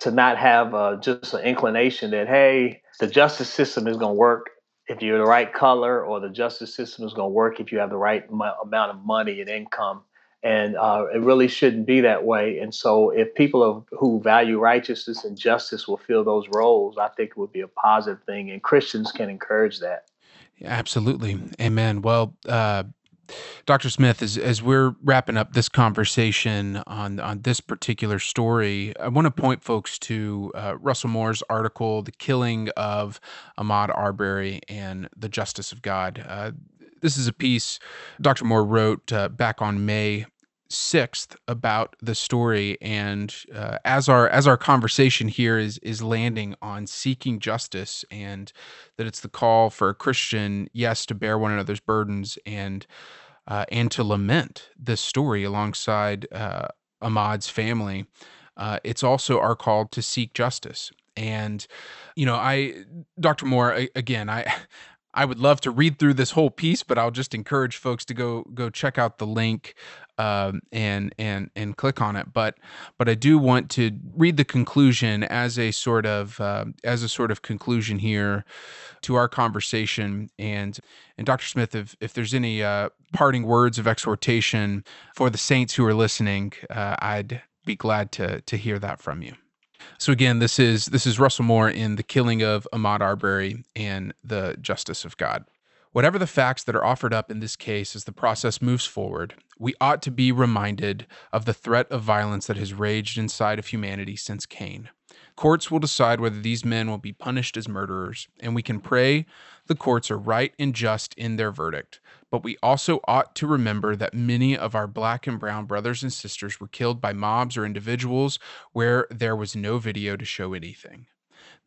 to not have uh, just an inclination that hey, the justice system is going to work if you're the right color, or the justice system is going to work if you have the right amount of money and income and uh, it really shouldn't be that way. And so, if people who value righteousness and justice will fill those roles, I think it would be a positive thing, and Christians can encourage that. Absolutely, Amen. Well. Uh, Dr. Smith, as, as we're wrapping up this conversation on, on this particular story, I want to point folks to uh, Russell Moore's article, The Killing of Ahmaud Arbery and the Justice of God. Uh, this is a piece Dr. Moore wrote uh, back on May 6th about the story and uh, as our as our conversation here is is landing on seeking justice and that it's the call for a Christian yes to bear one another's burdens and uh, and to lament this story alongside uh, Ahmaud's family uh, it's also our call to seek justice. And you know i dr moore again i I would love to read through this whole piece, but I'll just encourage folks to go go check out the link um, and and and click on it. But but I do want to read the conclusion as a sort of uh, as a sort of conclusion here to our conversation. And and Dr. Smith, if if there's any uh, parting words of exhortation for the saints who are listening, uh, I'd be glad to to hear that from you. So again, this is this is Russell Moore in The Killing of Ahmaud Arbery and the Justice of God. Whatever the facts that are offered up in this case as the process moves forward, we ought to be reminded of the threat of violence that has raged inside of humanity since Cain. Courts will decide whether these men will be punished as murderers, and we can pray the courts are right and just in their verdict. But we also ought to remember that many of our black and brown brothers and sisters were killed by mobs or individuals where there was no video to show anything.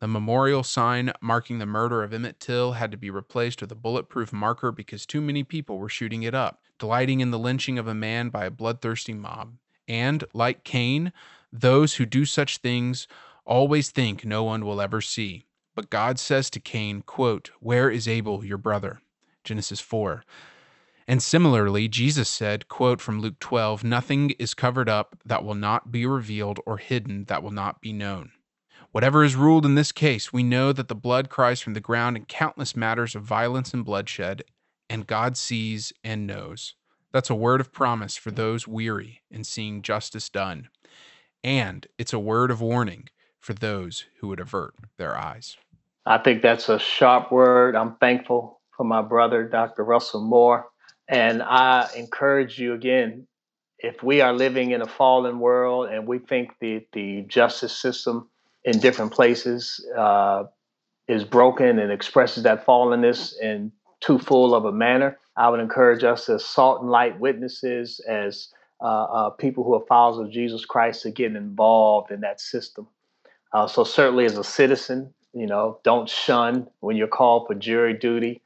The memorial sign marking the murder of Emmett Till had to be replaced with a bulletproof marker because too many people were shooting it up, delighting in the lynching of a man by a bloodthirsty mob. And, like Cain, those who do such things always think no one will ever see. But God says to Cain, quote, Where is Abel, your brother? Genesis 4. And similarly, Jesus said, quote from Luke 12, Nothing is covered up that will not be revealed or hidden that will not be known. Whatever is ruled in this case, we know that the blood cries from the ground in countless matters of violence and bloodshed, and God sees and knows. That's a word of promise for those weary in seeing justice done. And it's a word of warning for those who would avert their eyes. I think that's a sharp word. I'm thankful for my brother, Dr. Russell Moore. And I encourage you again if we are living in a fallen world and we think the, the justice system in different places uh, is broken and expresses that fallenness in too full of a manner, I would encourage us as salt and light witnesses, as uh, uh, people who are followers of Jesus Christ, to get involved in that system. Uh, so certainly as a citizen, you know, don't shun when you're called for jury duty.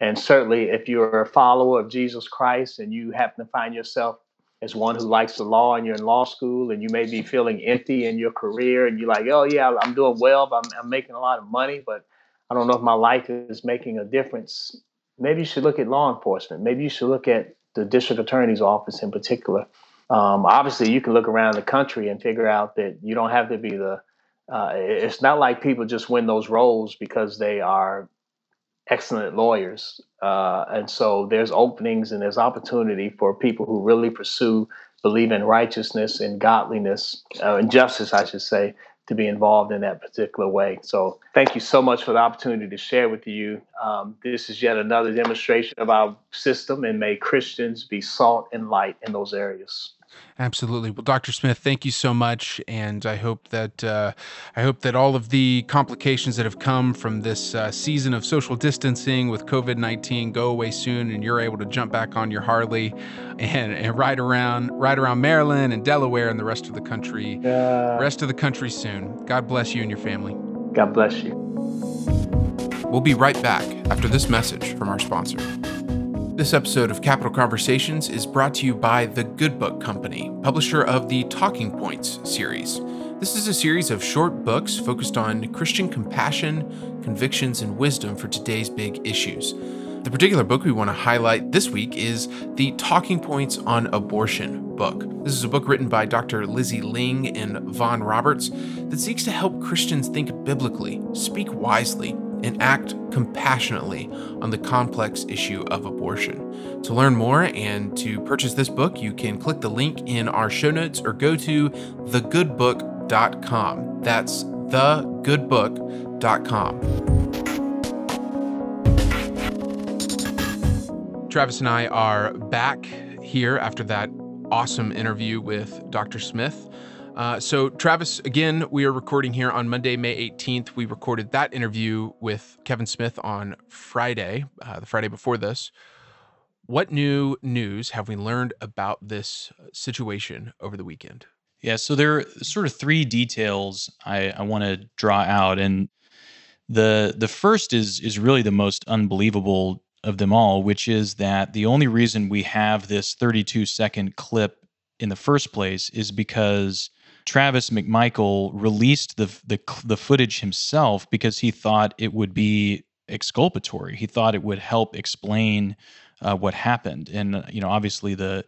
And certainly if you're a follower of Jesus Christ and you happen to find yourself as one who likes the law and you're in law school and you may be feeling empty in your career and you're like, oh yeah, I'm doing well, but I'm, I'm making a lot of money, but I don't know if my life is making a difference. Maybe you should look at law enforcement. Maybe you should look at the district attorney's office in particular. Um, obviously, you can look around the country and figure out that you don't have to be the uh, it's not like people just win those roles because they are excellent lawyers. Uh, and so there's openings and there's opportunity for people who really pursue, believe in righteousness and godliness uh, and justice, I should say, to be involved in that particular way. So thank you so much for the opportunity to share with you. Um, this is yet another demonstration of our system, and may Christians be salt and light in those areas. Absolutely. Well, Dr. Smith, thank you so much, and I hope that uh, I hope that all of the complications that have come from this uh, season of social distancing with COVID nineteen go away soon, and you're able to jump back on your Harley and, and ride around ride around Maryland and Delaware and the rest of the country, uh, rest of the country soon. God bless you and your family. God bless you. We'll be right back after this message from our sponsor. This episode of Capital Conversations is brought to you by The Good Book Company, publisher of the Talking Points series. This is a series of short books focused on Christian compassion, convictions, and wisdom for today's big issues. The particular book we want to highlight this week is the Talking Points on Abortion book. This is a book written by Dr. Lizzie Ling and Vaughan Roberts that seeks to help Christians think biblically, speak wisely, and act compassionately on the complex issue of abortion. To learn more and to purchase this book, you can click the link in our show notes or go to thegoodbook.com. That's thegoodbook.com. Travis and I are back here after that awesome interview with Dr. Smith. Uh, so, Travis, again, we are recording here on Monday, May 18th. We recorded that interview with Kevin Smith on Friday, uh, the Friday before this. What new news have we learned about this situation over the weekend? Yeah, so there are sort of three details I, I want to draw out, and the the first is is really the most unbelievable of them all, which is that the only reason we have this 32 second clip in the first place is because Travis McMichael released the, the the footage himself because he thought it would be exculpatory. He thought it would help explain uh, what happened, and uh, you know, obviously the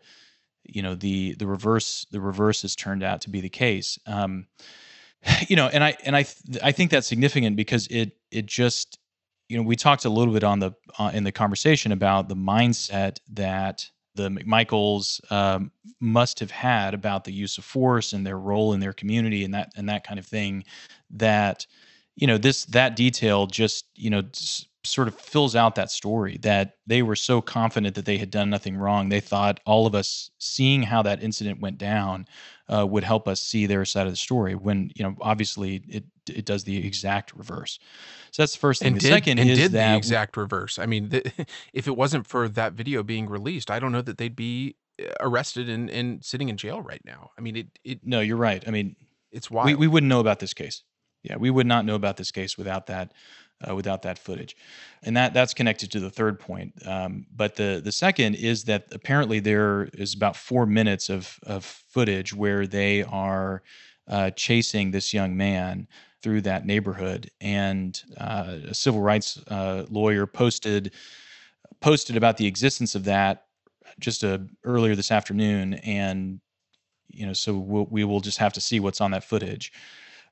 you know the the reverse the reverse has turned out to be the case. Um, you know, and I and I th- I think that's significant because it it just you know we talked a little bit on the uh, in the conversation about the mindset that the McMichaels um, must have had about the use of force and their role in their community and that and that kind of thing. That you know this that detail just you know sort of fills out that story that they were so confident that they had done nothing wrong. They thought all of us seeing how that incident went down uh, would help us see their side of the story. When you know obviously it it does the exact reverse. So that's the first thing. And the did, second and is did that the exact reverse. I mean, the, if it wasn't for that video being released, I don't know that they'd be uh, arrested and, and sitting in jail right now. I mean, it it no, you're right. I mean, it's wild. we, we wouldn't know about this case. Yeah, we would not know about this case without that uh, without that footage, and that that's connected to the third point. Um, but the the second is that apparently there is about four minutes of of footage where they are uh, chasing this young man through that neighborhood, and uh, a civil rights uh, lawyer posted posted about the existence of that just uh, earlier this afternoon, and you know, so we'll, we will just have to see what's on that footage.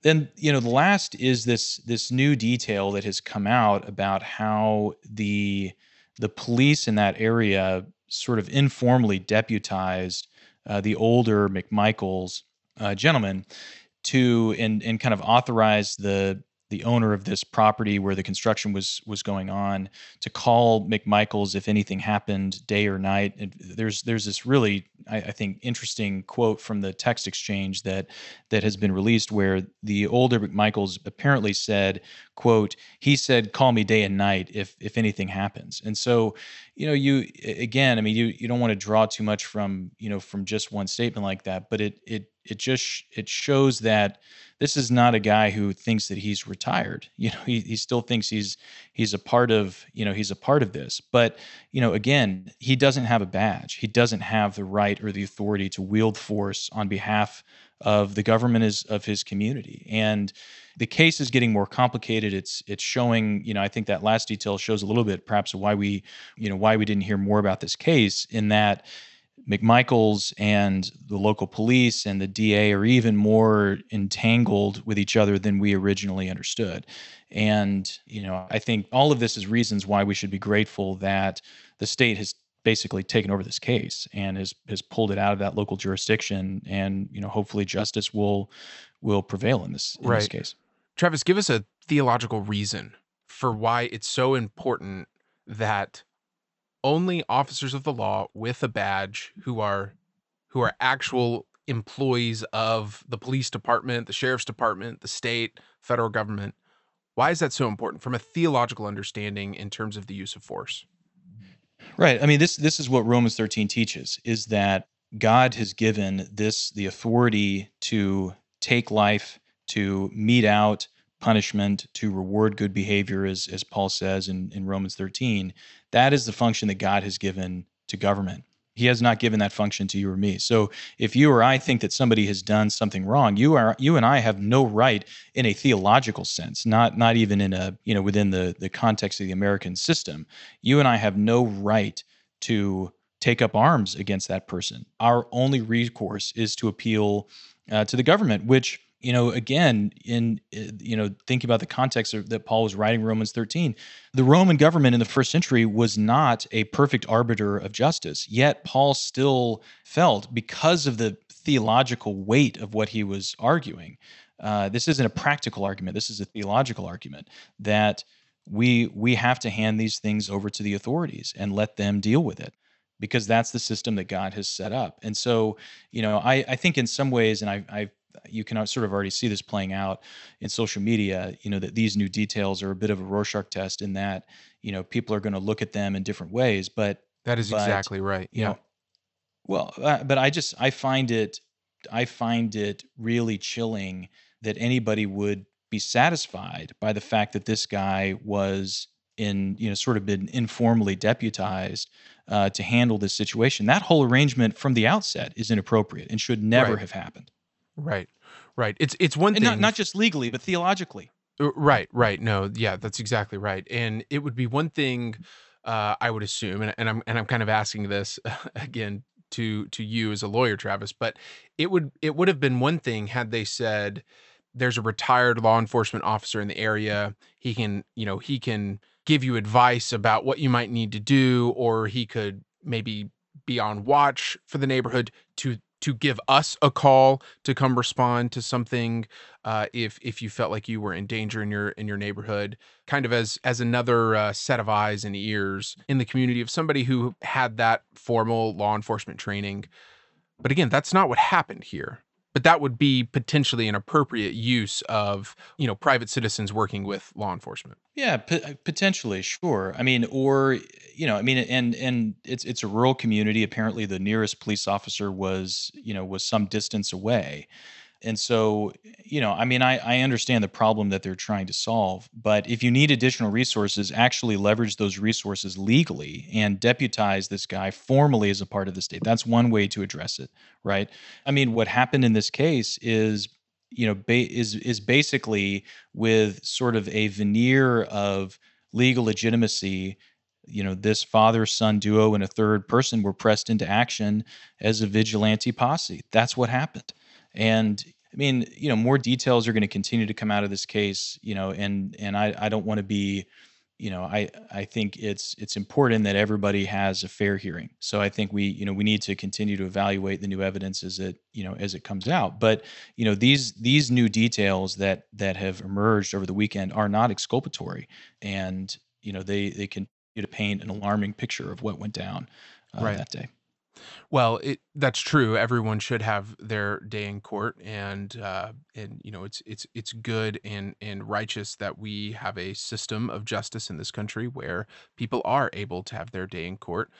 Then you know, the last is this this new detail that has come out about how the the police in that area sort of informally deputized uh, the older McMichaels uh, gentleman to and and kind of authorize the the owner of this property where the construction was was going on to call McMichaels if anything happened day or night. And there's there's this really I, I, think interesting quote from the text exchange that that has been released where the older McMichaels apparently said, "quote He said, call me day and night if if anything happens." And so, you know, you again, I mean, you you don't want to draw too much from you know from just one statement like that, but it it it just it shows that this is not a guy who thinks that he's retired. You know, he, he still thinks he's he's a part of you know he's a part of this. But you know, again, he doesn't have a badge. He doesn't have the right or the authority to wield force on behalf of the government is of his community. And the case is getting more complicated. It's it's showing, you know, I think that last detail shows a little bit perhaps why we, you know, why we didn't hear more about this case in that McMichaels and the local police and the DA are even more entangled with each other than we originally understood. And, you know, I think all of this is reasons why we should be grateful that the state has basically taken over this case and has has pulled it out of that local jurisdiction and, you know, hopefully justice will will prevail in this in Right. this case. Travis, give us a theological reason for why it's so important that only officers of the law with a badge who are who are actual employees of the police department, the sheriff's department, the state, federal government. Why is that so important from a theological understanding in terms of the use of force? Right. I mean, this this is what Romans 13 teaches is that God has given this the authority to take life, to mete out punishment, to reward good behavior, as as Paul says in, in Romans 13. That is the function that God has given to government. He has not given that function to you or me. So if you or I think that somebody has done something wrong, you are you and I have no right in a theological sense, not not even in a, you know, within the the context of the American system. You and I have no right to take up arms against that person. Our only recourse is to appeal uh, to the government, which you know, again, in uh, you know, thinking about the context of, that Paul was writing Romans 13, the Roman government in the first century was not a perfect arbiter of justice. Yet Paul still felt, because of the theological weight of what he was arguing, uh, this isn't a practical argument. This is a theological argument that we we have to hand these things over to the authorities and let them deal with it because that's the system that God has set up. And so, you know, I, I think in some ways, and I, I you can sort of already see this playing out in social media, you know, that these new details are a bit of a Rorschach test in that, you know, people are going to look at them in different ways. But, That is But, exactly right. Yeah. know, well, uh, but I just, I find it, I find it really chilling that anybody would be satisfied by the fact that this guy was in, you know, sort of been informally deputized uh, to handle this situation. That whole arrangement from the outset is inappropriate and should never Right. have happened. Right. Right. It's it's one And thing not, not just legally, but theologically. Uh, Right, right. No, yeah, that's exactly right. And it would be one thing uh, I would assume, and, and I'm and I'm kind of asking this again to to you as a lawyer, Travis, but it would it would have been one thing had they said there's a retired law enforcement officer in the area. He can, you know, he can give you advice about what you might need to do, or he could maybe be on watch for the neighborhood to to give us a call to come respond to something uh, if if you felt like you were in danger in your in your neighborhood, kind of as as another uh, set of eyes and ears in the community of somebody who had that formal law enforcement training. But again, that's not what happened here. But that would be potentially an appropriate use of you know private citizens working with law enforcement. Yeah, p- uh, potentially, sure. I mean, or you know, I mean, and and it's it's a rural community. Apparently, the nearest police officer was you know was some distance away, and so you know, I mean, I I understand the problem that they're trying to solve, but if you need additional resources, actually leverage those resources legally and deputize this guy formally as a part of the state. That's one way to address it, right? I mean, what happened in this case is you know ba- is is basically with sort of a veneer of legal legitimacy you know this father son duo and a third person were pressed into action as a vigilante posse that's what happened and i mean you know more details are going to continue to come out of this case you know and and i i don't want to be you know i i think it's it's important that everybody has a fair hearing. So i think we you know we need to continue to evaluate the new evidence as it you know as it comes out. But you know these these new details that that have emerged over the weekend are not exculpatory. And you know they they continue to paint an alarming picture of what went down uh, Right. that day Well, it that's true. Everyone should have their day in court, and uh, and you know it's it's it's good and and righteous that we have a system of justice in this country where people are able to have their day in court.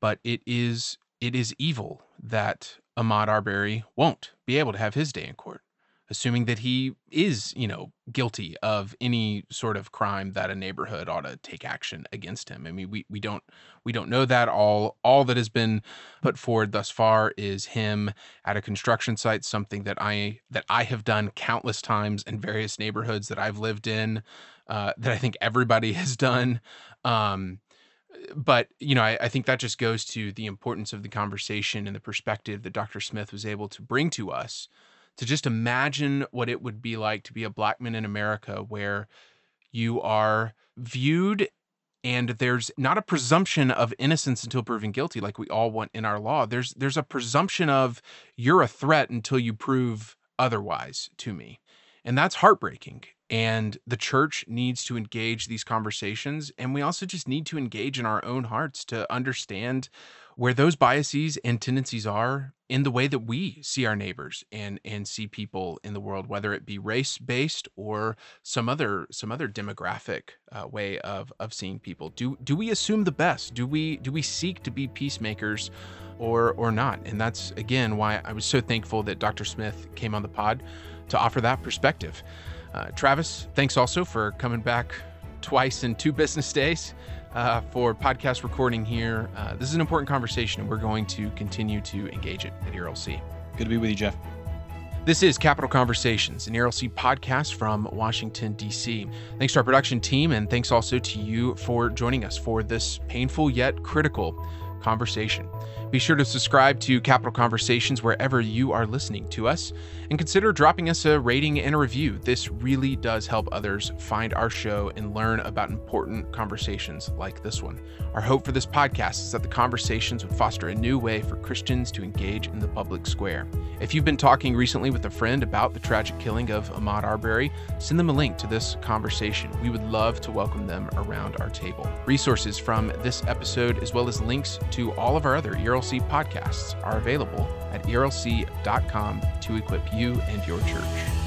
But it is it is evil that Ahmaud Arbery won't be able to have his day in court, assuming that he is you know guilty of any sort of crime that a neighborhood ought to take action against him. I mean, we we don't we don't know that all all that has been put forward thus far is him at a construction site something that i that i have done countless times in various neighborhoods that i've lived in uh, that i think everybody has done um, but you know, I, I, think that just goes to the importance of the conversation and the perspective that Dr. Smith was able to bring to us to just imagine what it would be like to be a black man in America where you are viewed and there's not a presumption of innocence until proven guilty like we all want in our law. There's there's a presumption of you're a threat until you prove otherwise to me. And that's heartbreaking and the church needs to engage these conversations and we also just need to engage in our own hearts to understand where those biases and tendencies are in the way that we see our neighbors and and see people in the world whether it be race based or some other some other demographic uh, way of of seeing people. Do do we assume the best? Do we do we seek to be peacemakers or or not? And that's again why I was so thankful that Dr. Smith came on the pod to offer that perspective uh, Travis thanks also for coming back twice in two business days uh, for podcast recording here. Uh, this is an important conversation, and we're going to continue to engage it at ERLC. Good to be with you, Jeff. This is Capital Conversations, an ERLC podcast from Washington, D.C. Thanks to our production team, and thanks also to you for joining us for this painful yet critical conversation. Be sure to subscribe to Capital Conversations wherever you are listening to us and consider dropping us a rating and a review. This really does help others find our show and learn about important conversations like this one. Our hope for this podcast is that the conversations would foster a new way for Christians to engage in the public square. If you've been talking recently with a friend about the tragic killing of Ahmaud Arbery, send them a link to this conversation. We would love to welcome them around our table. Resources from this episode, as well as links to all of our other ERLC podcasts, are available at erlc.com to equip you and your church.